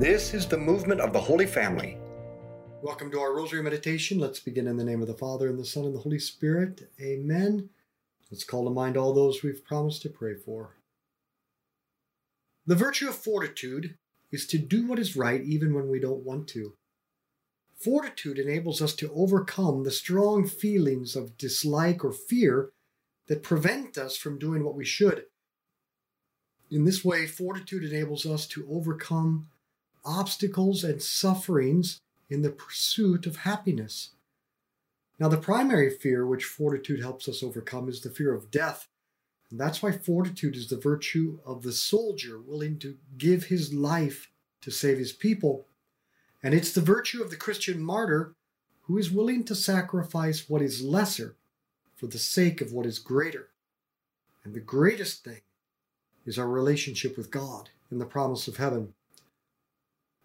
This is the movement of the Holy Family. Welcome to our Rosary Meditation. Let's begin in the name of the Father, and the Son, and the Holy Spirit. Amen. Let's call to mind all those we've promised to pray for. The virtue of fortitude is to do what is right even when we don't want to. Fortitude enables us to overcome the strong feelings of dislike or fear that prevent us from doing what we should. In this way, fortitude enables us to overcome obstacles and sufferings in the pursuit of happiness. Now, the primary fear which fortitude helps us overcome is the fear of death. And that's why fortitude is the virtue of the soldier willing to give his life to save his people. And it's the virtue of the Christian martyr who is willing to sacrifice what is lesser for the sake of what is greater. And the greatest thing is our relationship with God and the promise of heaven.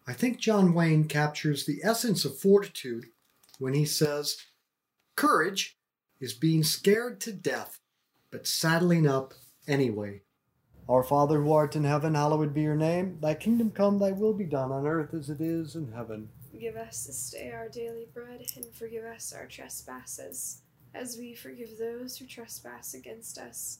I think John Wayne captures the essence of fortitude when he says, Courage is being scared to death, but saddling up anyway. Our Father who art in heaven, hallowed be your name. Thy kingdom come, thy will be done on earth as it is in heaven. Give us this day our daily bread, and forgive us our trespasses, as we forgive those who trespass against us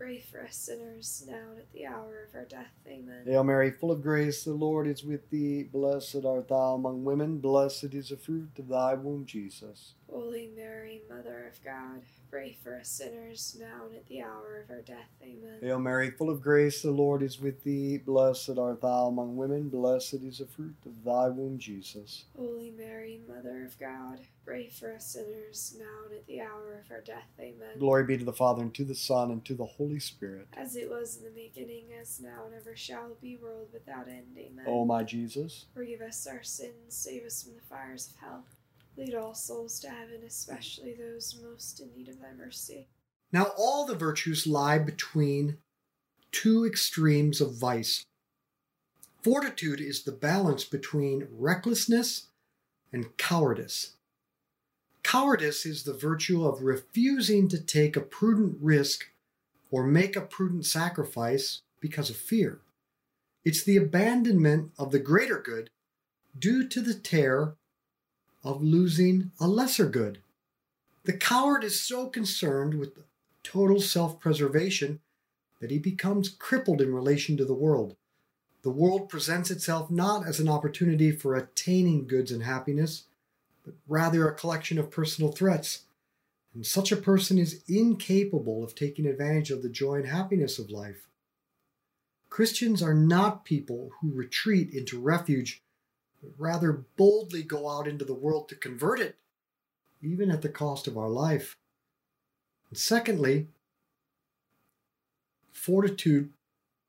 Pray for us sinners, now and at the hour of our death. Amen. Hail Mary, full of grace, the Lord is with thee. Blessed art thou among women, blessed is the fruit of thy womb, Jesus. Holy Mary, Mother of God, pray for us sinners, now and at the hour of our death. Amen. Hail Mary, full of grace, the Lord is with thee. Blessed art thou among women, blessed is the fruit of thy womb, Jesus. Holy Mary, Mother of God, Pray for us sinners, now and at the hour of our death. Amen. Glory be to the Father, and to the Son, and to the Holy Spirit. As it was in the beginning, as now, and ever shall be, world without end. Amen. O my Jesus, forgive us our sins, save us from the fires of hell. Lead all souls to heaven, especially those most in need of thy mercy. Now, all the virtues lie between two extremes of vice. Fortitude is the balance between recklessness and cowardice. Cowardice is the virtue of refusing to take a prudent risk or make a prudent sacrifice because of fear. It's the abandonment of the greater good due to the terror of losing a lesser good. The coward is so concerned with total self preservation that he becomes crippled in relation to the world. The world presents itself not as an opportunity for attaining goods and happiness, but rather a collection of personal threats. And such a person is incapable of taking advantage of the joy and happiness of life. Christians are not people who retreat into refuge, but rather boldly go out into the world to convert it, even at the cost of our life. And secondly, fortitude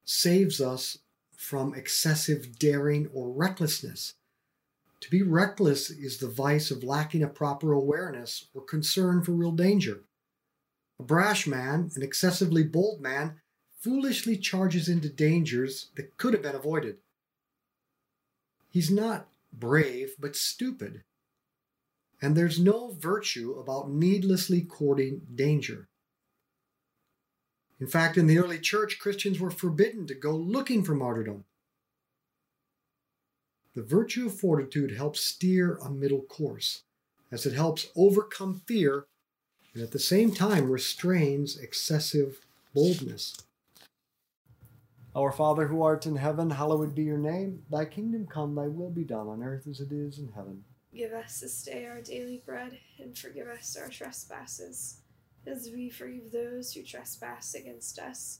saves us from excessive daring or recklessness. To be reckless is the vice of lacking a proper awareness or concern for real danger. A brash man, an excessively bold man, foolishly charges into dangers that could have been avoided. He's not brave, but stupid. And there's no virtue about needlessly courting danger. In fact, in the early church, Christians were forbidden to go looking for martyrdom. The virtue of fortitude helps steer a middle course, as it helps overcome fear and at the same time restrains excessive boldness. Our Father who art in heaven, hallowed be your name. Thy kingdom come, thy will be done on earth as it is in heaven. Give us this day our daily bread, and forgive us our trespasses, as we forgive those who trespass against us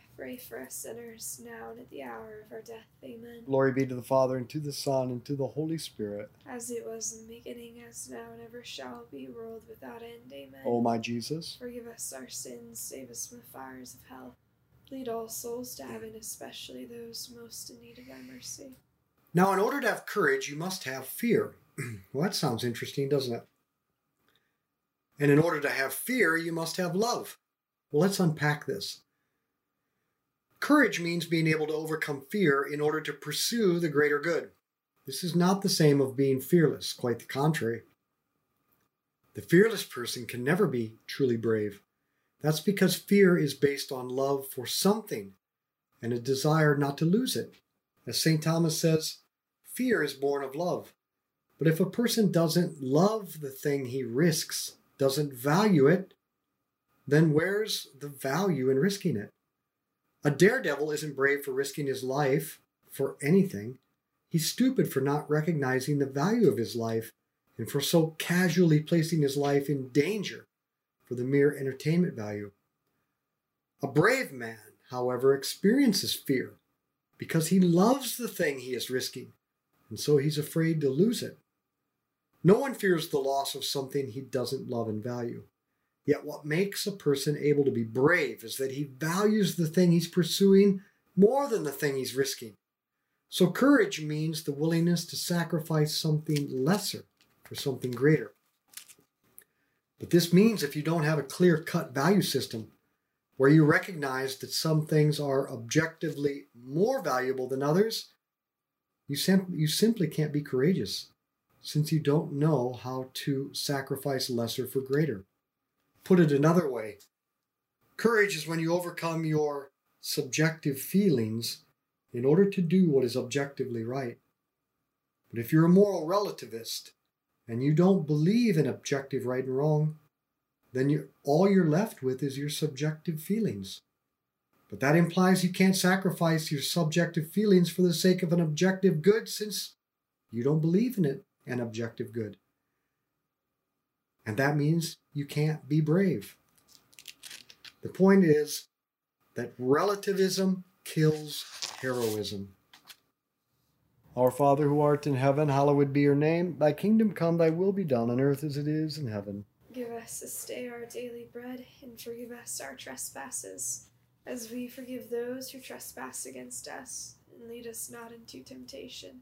pray for us sinners, now and at the hour of our death. Amen. Glory be to the Father, and to the Son, and to the Holy Spirit. As it was in the beginning, as now, and ever shall be, world without end. Amen. O my Jesus, Forgive us our sins, save us from the fires of hell. Lead all souls to heaven, especially those most in need of thy mercy. Now, in order to have courage, you must have fear. well, that sounds interesting, doesn't it? And in order to have fear, you must have love. Well, let's unpack this. Courage means being able to overcome fear in order to pursue the greater good. This is not the same of being fearless, quite the contrary. The fearless person can never be truly brave. That's because fear is based on love for something and a desire not to lose it. As St. Thomas says, fear is born of love. But if a person doesn't love the thing he risks, doesn't value it, then where's the value in risking it? A daredevil isn't brave for risking his life for anything. He's stupid for not recognizing the value of his life and for so casually placing his life in danger for the mere entertainment value. A brave man, however, experiences fear because he loves the thing he is risking, and so he's afraid to lose it. No one fears the loss of something he doesn't love and value. Yet, what makes a person able to be brave is that he values the thing he's pursuing more than the thing he's risking. So, courage means the willingness to sacrifice something lesser for something greater. But this means if you don't have a clear cut value system where you recognize that some things are objectively more valuable than others, you, sim- you simply can't be courageous since you don't know how to sacrifice lesser for greater. Put it another way courage is when you overcome your subjective feelings in order to do what is objectively right. But if you're a moral relativist and you don't believe in objective right and wrong, then you all you're left with is your subjective feelings. But that implies you can't sacrifice your subjective feelings for the sake of an objective good since you don't believe in it, an objective good. And that means you can't be brave. The point is that relativism kills heroism. Our Father who art in heaven, hallowed be your name. Thy kingdom come, thy will be done on earth as it is in heaven. Give us this day our daily bread, and forgive us our trespasses, as we forgive those who trespass against us. And lead us not into temptation,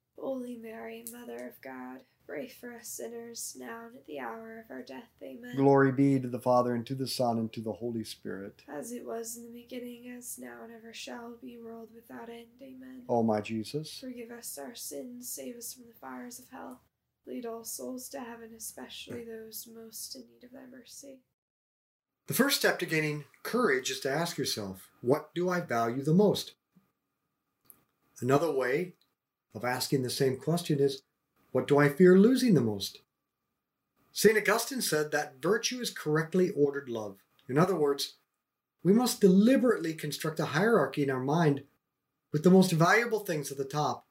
Holy Mary, Mother of God, pray for us sinners, now and at the hour of our death. Amen. Glory be to the Father, and to the Son, and to the Holy Spirit. As it was in the beginning, as now and ever shall be, world without end. Amen. O my Jesus, Forgive us our sins, save us from the fires of hell. Lead all souls to heaven, especially those most in need of thy mercy. the first step to gaining courage is to ask yourself, what do I value the most? Another way of asking the same question is, what do I fear losing the most? St. Augustine said that virtue is correctly ordered love. In other words, we must deliberately construct a hierarchy in our mind with the most valuable things at the top,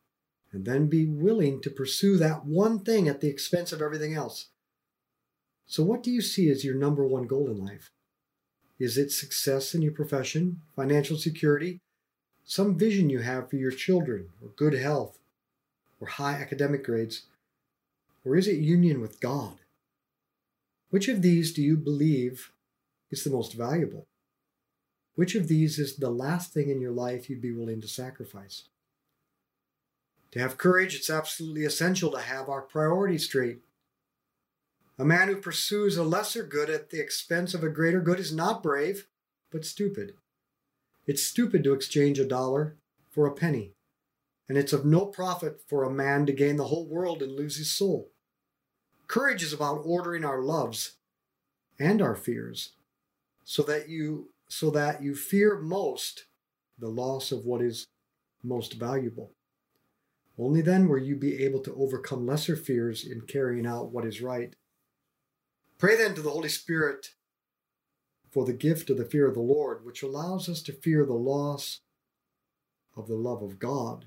and then be willing to pursue that one thing at the expense of everything else. So, what do you see as your number one goal in life? Is it success in your profession, financial security, some vision you have for your children, or good health, or high academic grades? Or is it union with God? Which of these do you believe is the most valuable? Which of these is the last thing in your life you'd be willing to sacrifice? To have courage, it's absolutely essential to have our priorities straight. A man who pursues a lesser good at the expense of a greater good is not brave, but stupid. It's stupid to exchange a dollar for a penny, and it's of no profit for a man to gain the whole world and lose his soul. Courage is about ordering our loves and our fears so that you so that you fear most the loss of what is most valuable. Only then will you be able to overcome lesser fears in carrying out what is right. Pray then to the Holy Spirit for the gift of the fear of the Lord, which allows us to fear the loss of the love of God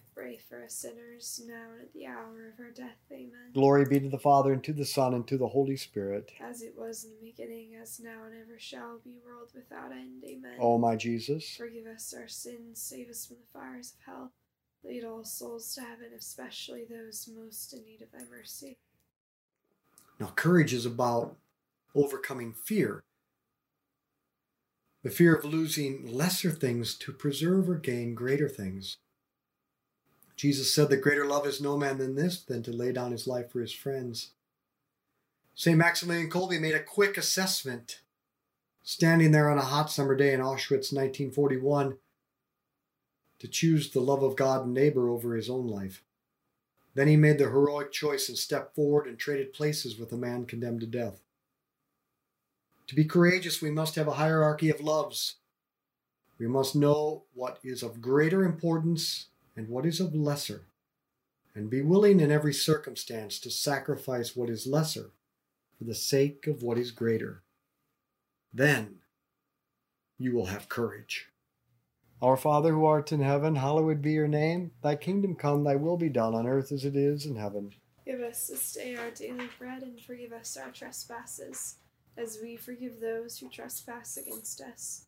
pray for us sinners, now and at the hour of our death. Amen. Glory be to the Father, and to the Son, and to the Holy Spirit. As it was in the beginning, as now and ever shall be, world without end. Amen. O my Jesus, Forgive us our sins, save us from the fires of hell. Lead all souls to heaven, especially those most in need of thy mercy. Now, courage is about overcoming fear. The fear of losing lesser things to preserve or gain greater things. Jesus said that greater love is no man than this, than to lay down his life for his friends. St. Maximilian Kolbe made a quick assessment, standing there on a hot summer day in Auschwitz, 1941, to choose the love of God and neighbor over his own life. Then he made the heroic choice and stepped forward and traded places with a man condemned to death. To be courageous, we must have a hierarchy of loves. We must know what is of greater importance and what is of lesser, and be willing in every circumstance to sacrifice what is lesser for the sake of what is greater. Then you will have courage. Our Father who art in heaven, hallowed be your name. Thy kingdom come, thy will be done on earth as it is in heaven. Give us this day our daily bread, and forgive us our trespasses, as we forgive those who trespass against us.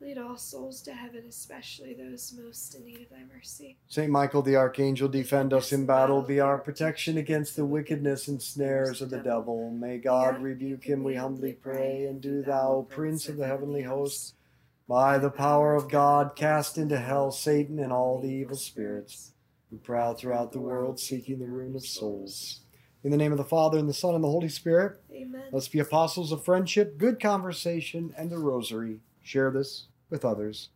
Lead all souls to heaven, especially those most in need of thy mercy. Saint Michael the Archangel, defend us in battle, be our protection against the wickedness and snares of the devil. May God rebuke him, we humbly pray, and do thou, Prince of the heavenly hosts, by the power of God, cast into hell Satan and all the evil spirits who prowl throughout the world seeking the ruin of souls. In the name of the Father, and the Son, and the Holy Spirit, Amen. let's be apostles of friendship, good conversation, and the rosary. Share this with others.